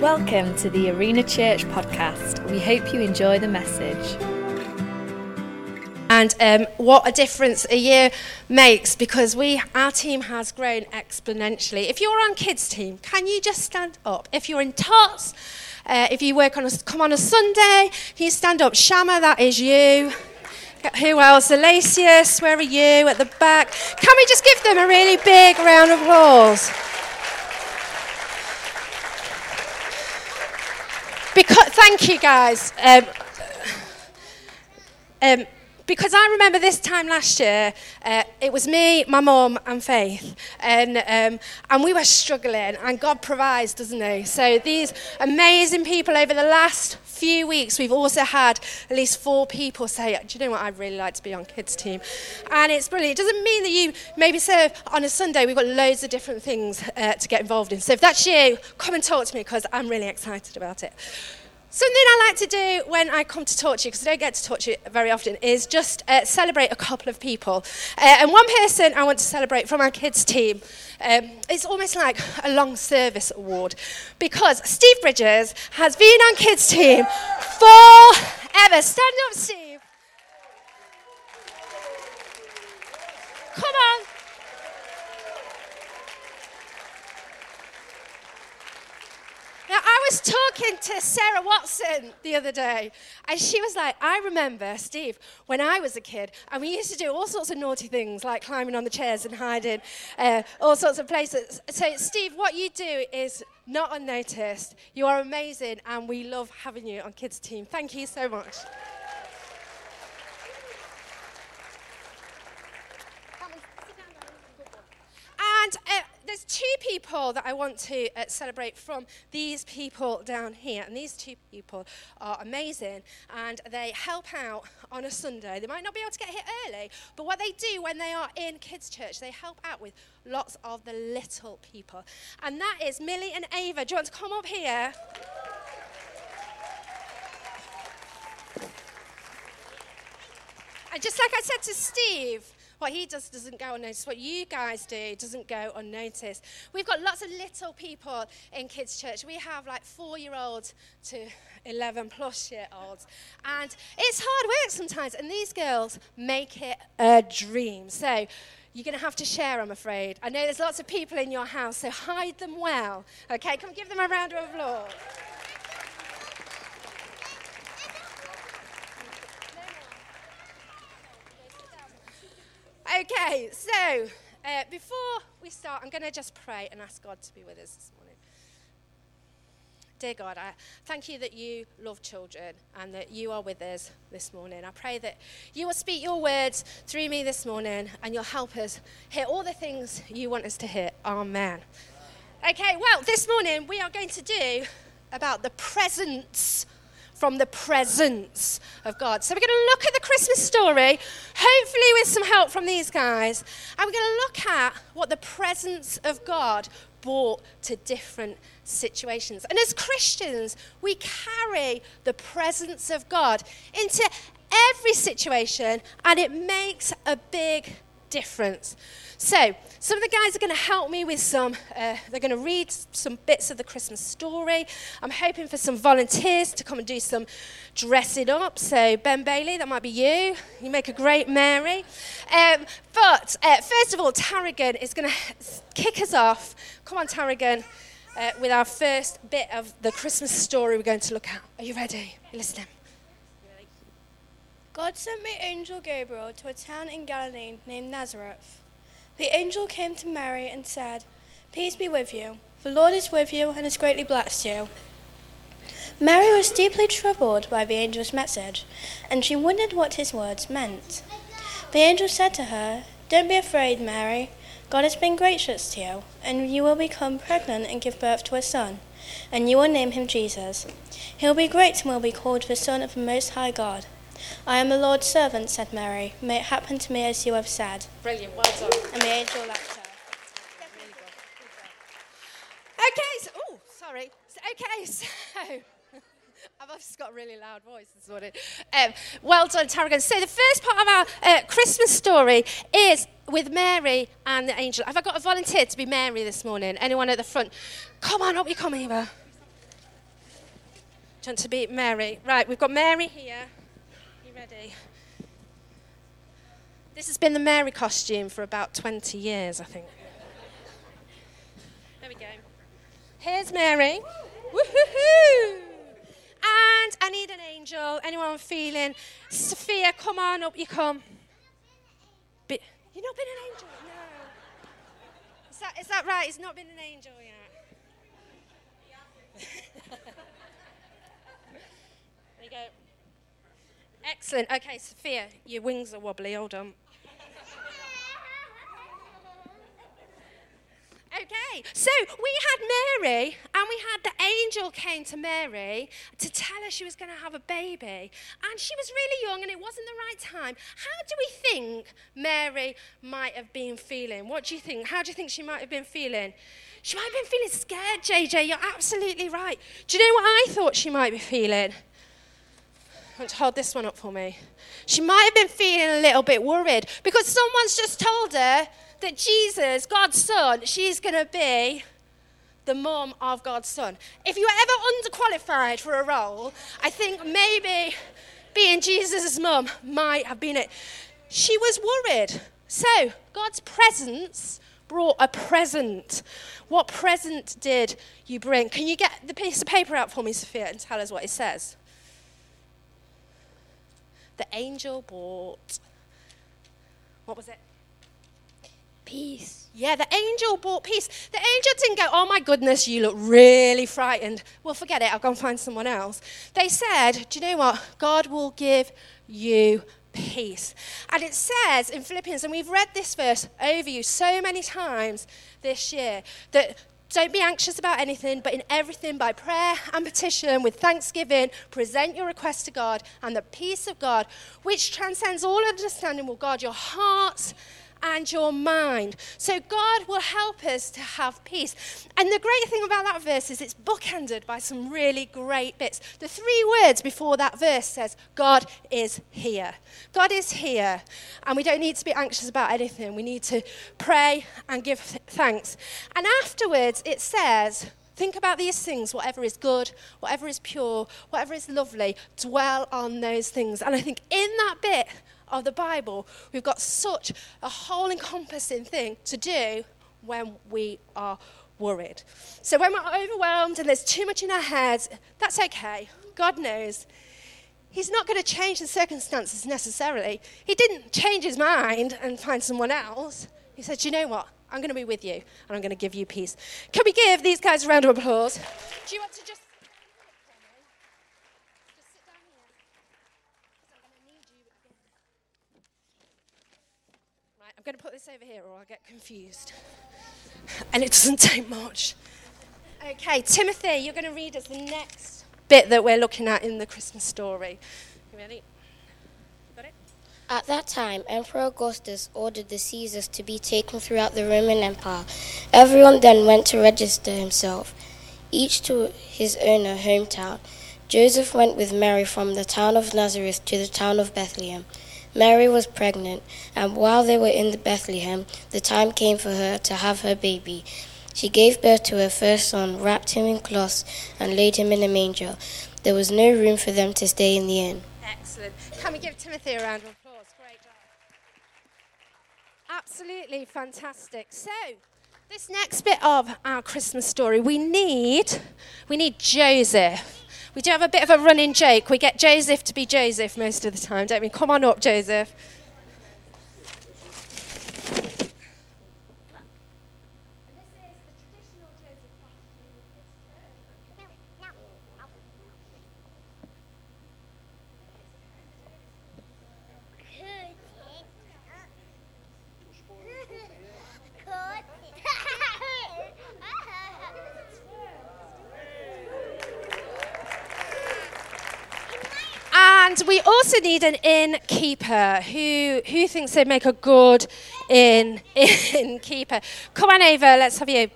Welcome to the Arena Church podcast. We hope you enjoy the message. and um, what a difference a year makes because we our team has grown exponentially. If you're on kids team, can you just stand up? If you're in tots, uh, if you work on a, come on a Sunday, can you stand up? Shama, that is you. Who else? Alasius, where are you at the back? Can we just give them a really big round of applause? Because, thank you guys. Um, um, because I remember this time last year, uh, it was me, my mum, and Faith, and um, and we were struggling, and God provides, doesn't He? So these amazing people over the last few weeks, we've also had at least four people say, "Do you know what? I'd really like to be on kids team," and it's brilliant. It doesn't mean that you maybe serve on a Sunday. We've got loads of different things uh, to get involved in. So if that's you, come and talk to me because I'm really excited about it. Something I like to do when I come to talk to you, because I don't get to talk to you very often, is just uh, celebrate a couple of people. Uh, and one person I want to celebrate from our kids' team, um, it's almost like a long service award, because Steve Bridges has been on kids' team forever. Stand up, Steve. Come on. Now, I was talking to Sarah Watson the other day, and she was like, I remember, Steve, when I was a kid, and we used to do all sorts of naughty things, like climbing on the chairs and hiding uh, all sorts of places. So, Steve, what you do is not unnoticed. You are amazing, and we love having you on Kids Team. Thank you so much. And uh, there's two people that I want to uh, celebrate from these people down here. And these two people are amazing and they help out on a Sunday. They might not be able to get here early, but what they do when they are in kids' church, they help out with lots of the little people. And that is Millie and Ava. Do you want to come up here? And just like I said to Steve, what he does doesn't go unnoticed. What you guys do doesn't go unnoticed. We've got lots of little people in kids' church. We have like four year olds to 11 plus year olds. And it's hard work sometimes. And these girls make it a dream. So you're going to have to share, I'm afraid. I know there's lots of people in your house, so hide them well. Okay, come give them a round of applause. Okay, so uh, before we start, I'm going to just pray and ask God to be with us this morning. Dear God, I thank you that you love children and that you are with us this morning. I pray that you will speak your words through me this morning and you'll help us hear all the things you want us to hear. Amen. Okay, well, this morning we are going to do about the presence from the presence of God. So we're going to look at the Christmas story, hopefully with some help from these guys, and we're going to look at what the presence of God brought to different situations. And as Christians, we carry the presence of God into every situation, and it makes a big difference. So, some of the guys are going to help me with some, uh, they're going to read some bits of the Christmas story. I'm hoping for some volunteers to come and do some dressing up. So, Ben Bailey, that might be you. You make a great Mary. Um, but uh, first of all, Tarragon is going to kick us off. Come on, Tarragon. Uh, with our first bit of the Christmas story we're going to look at. Are you ready? Listening? God sent the angel Gabriel to a town in Galilee named Nazareth. The angel came to Mary and said, Peace be with you. The Lord is with you and has greatly blessed you. Mary was deeply troubled by the angel's message, and she wondered what his words meant. The angel said to her, Don't be afraid, Mary. God has been gracious to you, and you will become pregnant and give birth to a son, and you will name him Jesus. He will be great and will be called the Son of the Most High God. I am the Lord's servant, said Mary. May it happen to me as you have said. Brilliant, well done. And the angel left her. Okay, so, oh, sorry. So, okay, so, I've just got a really loud voice this morning. Um, well done, Tarragon. So, the first part of our uh, Christmas story is with Mary and the angel. Have I got a volunteer to be Mary this morning? Anyone at the front? Come on up, you come, Eva. Do you want to be Mary? Right, we've got Mary here. Ready? This has been the Mary costume for about 20 years, I think. There we go. Here's Mary. Woohoo! And I need an angel. Anyone feeling? Sophia, come on up, you come. Be- You've not been an angel? No. Is that, is that right? It's not been an angel yet. there you go. Excellent. Okay, Sophia, your wings are wobbly. Hold on. Okay, so we had Mary, and we had the angel came to Mary to tell her she was going to have a baby, and she was really young, and it wasn't the right time. How do we think Mary might have been feeling? What do you think? How do you think she might have been feeling? She might have been feeling scared, JJ. You're absolutely right. Do you know what I thought she might be feeling? Want to hold this one up for me? She might have been feeling a little bit worried because someone's just told her that Jesus, God's Son, she's going to be the mum of God's Son. If you were ever underqualified for a role, I think maybe being Jesus' mum might have been it. She was worried. So, God's presence brought a present. What present did you bring? Can you get the piece of paper out for me, Sophia, and tell us what it says? The angel brought. What was it? Peace. Yeah, the angel brought peace. The angel didn't go, Oh my goodness, you look really frightened. Well, forget it, I'll go and find someone else. They said, Do you know what? God will give you peace. And it says in Philippians, and we've read this verse over you so many times this year, that don't be anxious about anything, but in everything by prayer and petition with thanksgiving, present your request to God, and the peace of God, which transcends all understanding, will guard your hearts and your mind. So God will help us to have peace. And the great thing about that verse is it's bookended by some really great bits. The three words before that verse says, God is here. God is here. And we don't need to be anxious about anything. We need to pray and give thanks. And afterwards it says, Think about these things, whatever is good, whatever is pure, whatever is lovely, dwell on those things. And I think in that bit, of the Bible, we've got such a whole encompassing thing to do when we are worried. So when we're overwhelmed and there's too much in our heads, that's okay. God knows. He's not going to change the circumstances necessarily. He didn't change his mind and find someone else. He said, You know what? I'm going to be with you and I'm going to give you peace. Can we give these guys a round of applause? Do you want to just going to put this over here or I'll get confused. And it doesn't take much. Okay, Timothy, you're going to read us the next bit that we're looking at in the Christmas story. You ready? Got it? At that time, Emperor Augustus ordered the census to be taken throughout the Roman Empire. Everyone then went to register himself, each to his own hometown. Joseph went with Mary from the town of Nazareth to the town of Bethlehem Mary was pregnant, and while they were in Bethlehem, the time came for her to have her baby. She gave birth to her first son, wrapped him in cloths, and laid him in a manger. There was no room for them to stay in the inn. Excellent. Can we give Timothy a round of applause? Great job. Absolutely fantastic. So, this next bit of our Christmas story, we need we need Joseph. We do have a bit of a running joke. We get Joseph to be Joseph most of the time, don't we? Come on up, Joseph. And we also need an innkeeper who, who thinks they'd make a good inn, innkeeper. Come on over, let's have you.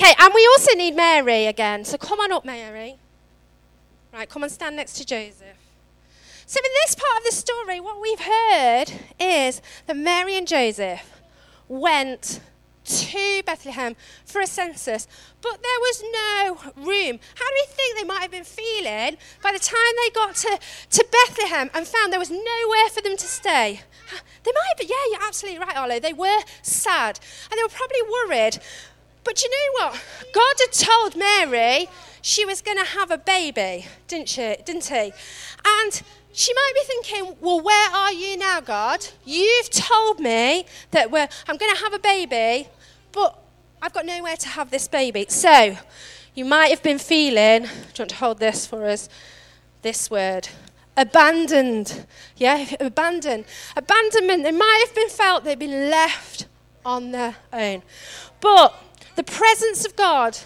Okay, and we also need Mary again. So come on up, Mary. Right, come and stand next to Joseph. So, in this part of the story, what we've heard is that Mary and Joseph went to Bethlehem for a census, but there was no room. How do we think they might have been feeling by the time they got to, to Bethlehem and found there was nowhere for them to stay? They might be, yeah, you're absolutely right, Arlo. They were sad and they were probably worried. But you know what? God had told Mary she was going to have a baby, didn't she? Didn't he? And she might be thinking, well, where are you now, God? You've told me that I'm going to have a baby, but I've got nowhere to have this baby. So you might have been feeling, do you want to hold this for us? This word. Abandoned. Yeah, abandoned. Abandonment. They might have been felt they've been left on their own. But the presence of God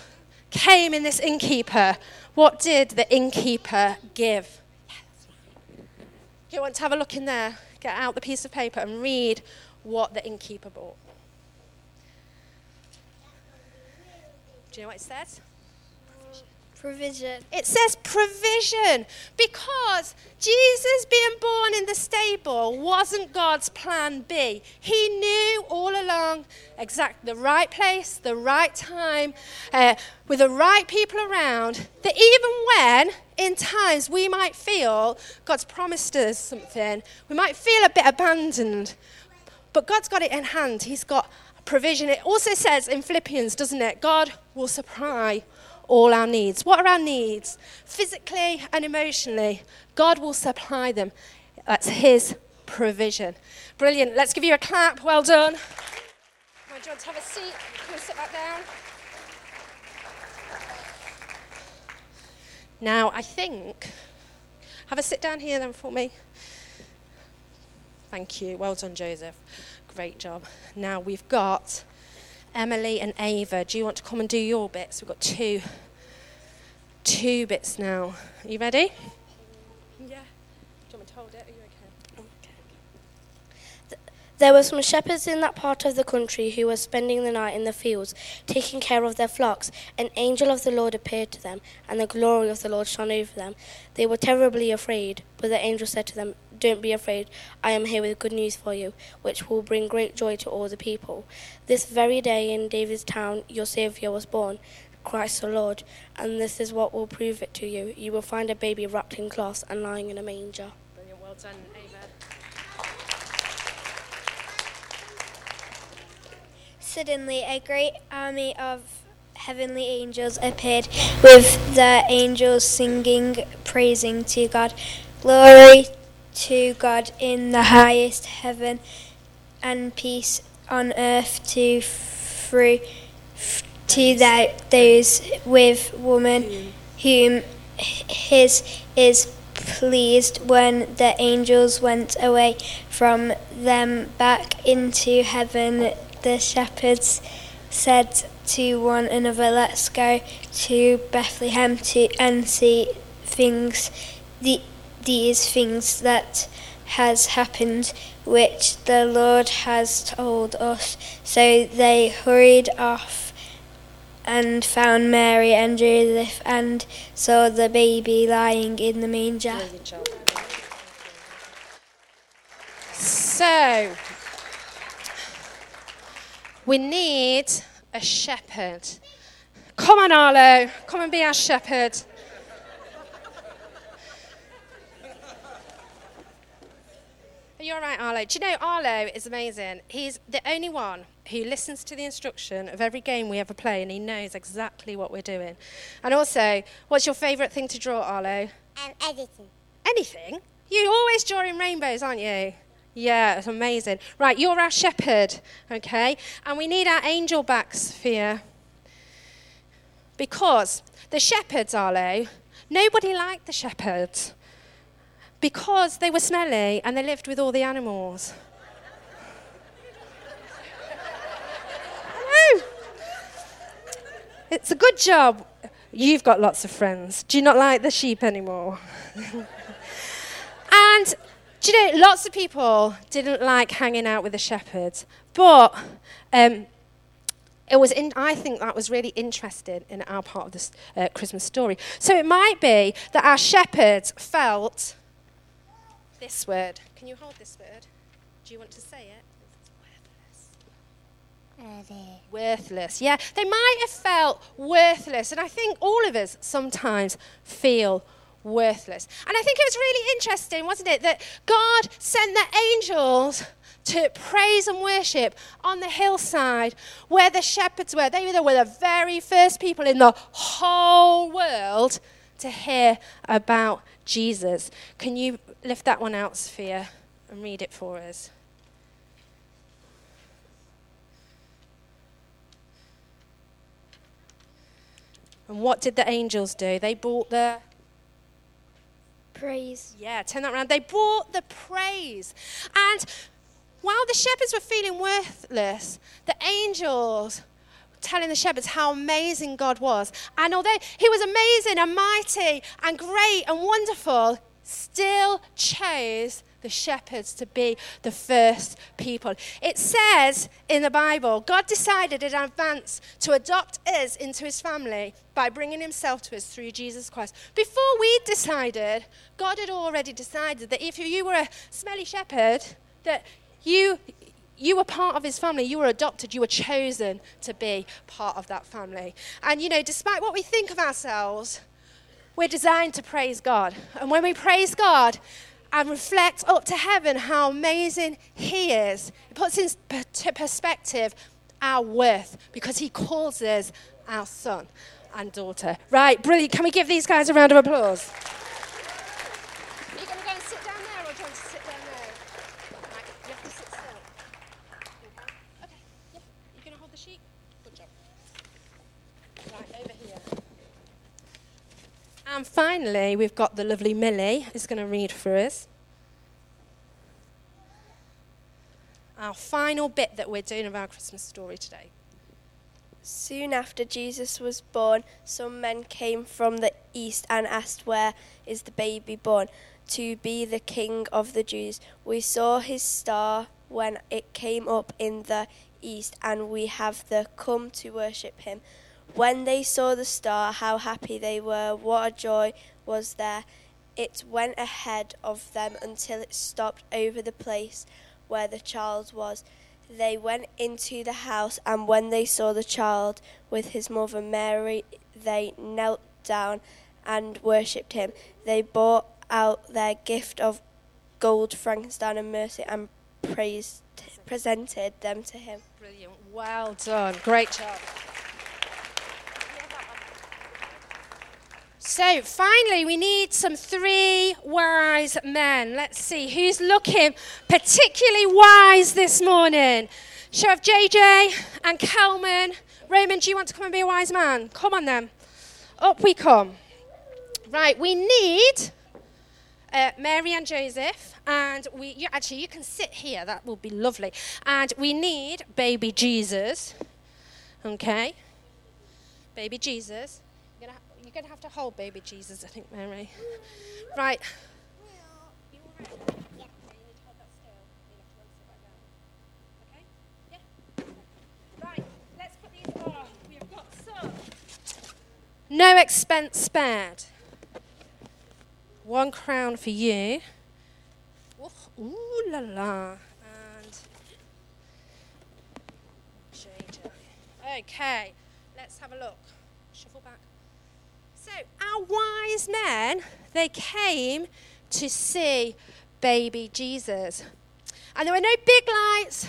came in this innkeeper. What did the innkeeper give? You want to have a look in there? Get out the piece of paper and read what the innkeeper bought. Do you know what it says? Provision. It says provision because Jesus being born in the stable wasn't God's plan B. He knew all along exactly the right place, the right time, uh, with the right people around, that even when in times we might feel God's promised us something, we might feel a bit abandoned, but God's got it in hand. He's got provision. It also says in Philippians, doesn't it? God will supply all our needs. What are our needs? Physically and emotionally, God will supply them. That's His provision. Brilliant. Let's give you a clap. Well done. Have a seat. You sit back down? Now, I think, have a sit down here then for me. Thank you. Well done, Joseph. Great job. Now we've got Emily and Ava, do you want to come and do your bits? We've got two, two bits now. Are you ready? Yeah. Do you want me to hold it? Are you okay? There were some shepherds in that part of the country who were spending the night in the fields, taking care of their flocks. An angel of the Lord appeared to them, and the glory of the Lord shone over them. They were terribly afraid, but the angel said to them, Don't be afraid, I am here with good news for you, which will bring great joy to all the people. This very day in David's town, your Saviour was born. Christ the Lord, and this is what will prove it to you. You will find a baby wrapped in cloths and lying in a manger. Brilliant. Well done, Ava. Suddenly, a great army of heavenly angels appeared, with the angels singing, praising to God. Glory to God in the highest heaven, and peace on earth to through to that those with woman whom his is pleased when the angels went away from them back into heaven. The shepherds said to one another let's go to bethlehem to and see things. The, these things that has happened which the lord has told us so they hurried off and found Mary and Joseph and saw the baby lying in the manger. So, we need a shepherd. Come on, Arlo. Come and be our shepherd. You all right, Arlo? Do you know Arlo is amazing? He's the only one who listens to the instruction of every game we ever play and he knows exactly what we're doing. And also, what's your favourite thing to draw, Arlo? Um, editing. Anything? You're always drawing rainbows, aren't you? Yeah, it's amazing. Right, you're our shepherd, okay? And we need our angel backs for you. Because the shepherds, Arlo, nobody liked the shepherds. Because they were smelly and they lived with all the animals. It's a good job. You've got lots of friends. Do you not like the sheep anymore? and do you know, lots of people didn't like hanging out with the shepherds, but um, it was in, I think that was really interesting in our part of this uh, Christmas story. So it might be that our shepherds felt this word. Can you hold this word? Do you want to say it? Worthless. Worthless. Yeah, they might have felt worthless, and I think all of us sometimes feel worthless. And I think it was really interesting, wasn't it, that God sent the angels to praise and worship on the hillside where the shepherds were. They were the very first people in the whole world to hear about Jesus. Can you lift that one out, Sophia, and read it for us? And what did the angels do? They brought the praise. Yeah, turn that around. They brought the praise. And while the shepherds were feeling worthless, the angels telling the shepherds how amazing God was. And although he was amazing and mighty and great and wonderful, still chose the shepherds to be the first people. It says in the Bible, God decided in advance to adopt us into his family by bringing himself to us through Jesus Christ. Before we decided, God had already decided that if you were a smelly shepherd, that you, you were part of his family. You were adopted. You were chosen to be part of that family. And, you know, despite what we think of ourselves, we're designed to praise God. And when we praise God and reflect up to heaven how amazing he is, it puts into perspective our worth because he calls us our son and daughter. Right, brilliant. Can we give these guys a round of applause? And finally, we've got the lovely Millie who's going to read for us. Our final bit that we're doing of our Christmas story today. Soon after Jesus was born, some men came from the east and asked, Where is the baby born? To be the king of the Jews. We saw his star when it came up in the east, and we have the come to worship him. When they saw the star, how happy they were, what a joy was there. It went ahead of them until it stopped over the place where the child was. They went into the house, and when they saw the child with his mother Mary, they knelt down and worshipped him. They brought out their gift of gold, frankincense, and mercy, and praised, presented them to him. Brilliant. Well done. Great job. So finally, we need some three wise men. Let's see who's looking particularly wise this morning. Of JJ and Kelman. Raymond, do you want to come and be a wise man? Come on then. Up we come. Right, we need uh, Mary and Joseph, and we you, actually you can sit here. That will be lovely. And we need baby Jesus. Okay, baby Jesus going to have to hold baby Jesus, I think, Mary. Right. No expense spared. One crown for you. Ooh, la la. And JJ. Okay, let's have a look. Shuffle back. So, our wise men, they came to see baby Jesus. And there were no big lights,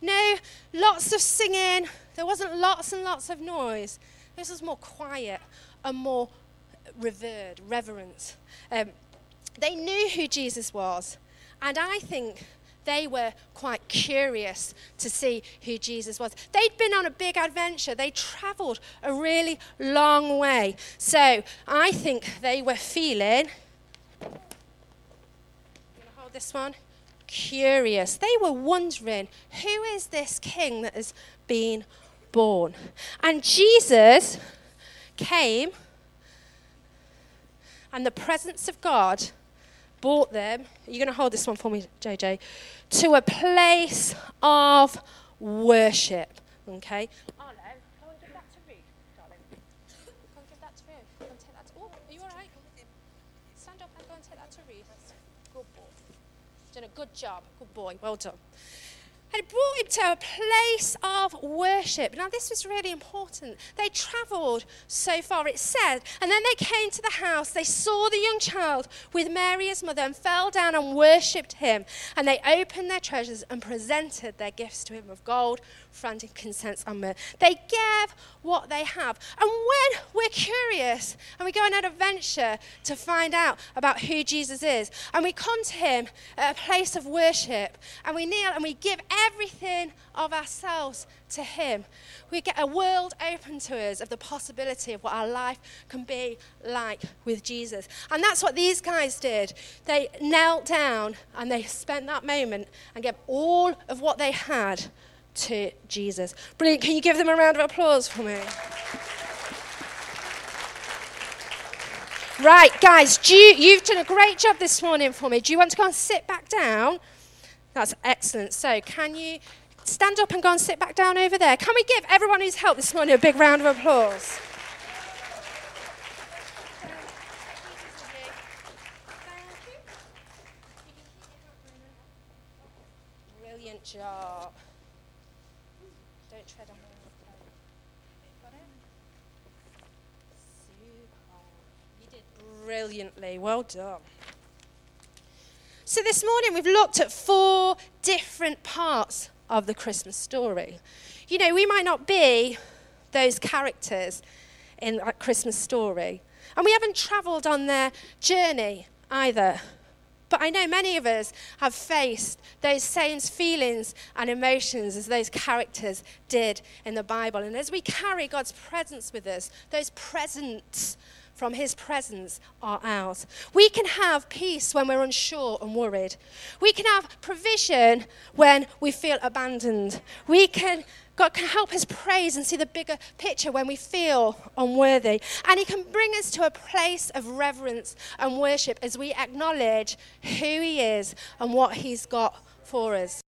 no lots of singing, there wasn't lots and lots of noise. This was more quiet and more revered, reverence. Um, they knew who Jesus was. And I think they were quite curious to see who Jesus was. They'd been on a big adventure, they traveled a really long way. So I think they were feeling. Hold this one. Curious. They were wondering who is this king that has been born? And Jesus came, and the presence of God brought them, you're going to hold this one for me, JJ, to a place of worship. Okay? Oh, are you all right? Stand up and go and take that to Ruth. Good boy. done a good job. Good boy. Well done. It brought him to a place of worship. Now, this was really important. They travelled so far, it said, and then they came to the house. They saw the young child with Mary, his mother, and fell down and worshipped him. And they opened their treasures and presented their gifts to him of gold, frankincense, and myrrh. They gave what they have. And when we're curious and we go on an adventure to find out about who Jesus is, and we come to him at a place of worship, and we kneel and we give everything of ourselves to him, we get a world open to us of the possibility of what our life can be like with Jesus. And that's what these guys did. They knelt down and they spent that moment and gave all of what they had to Jesus. Brilliant. Can you give them a round of applause for me? Right, guys, you, you've done a great job this morning for me. Do you want to go and sit back down? That's excellent. So, can you stand up and go and sit back down over there? Can we give everyone who's helped this morning a big round of applause? Brilliant job. Don't tread on my Got? Super. You did brilliantly. Well done. So, this morning we've looked at four different parts of the Christmas story. You know, we might not be those characters in that Christmas story, and we haven't travelled on their journey either. But I know many of us have faced those same feelings and emotions as those characters did in the Bible. And as we carry God's presence with us, those presents from his presence are ours. We can have peace when we're unsure and worried. We can have provision when we feel abandoned. We can God can help us praise and see the bigger picture when we feel unworthy. And He can bring us to a place of reverence and worship as we acknowledge who He is and what He's got for us.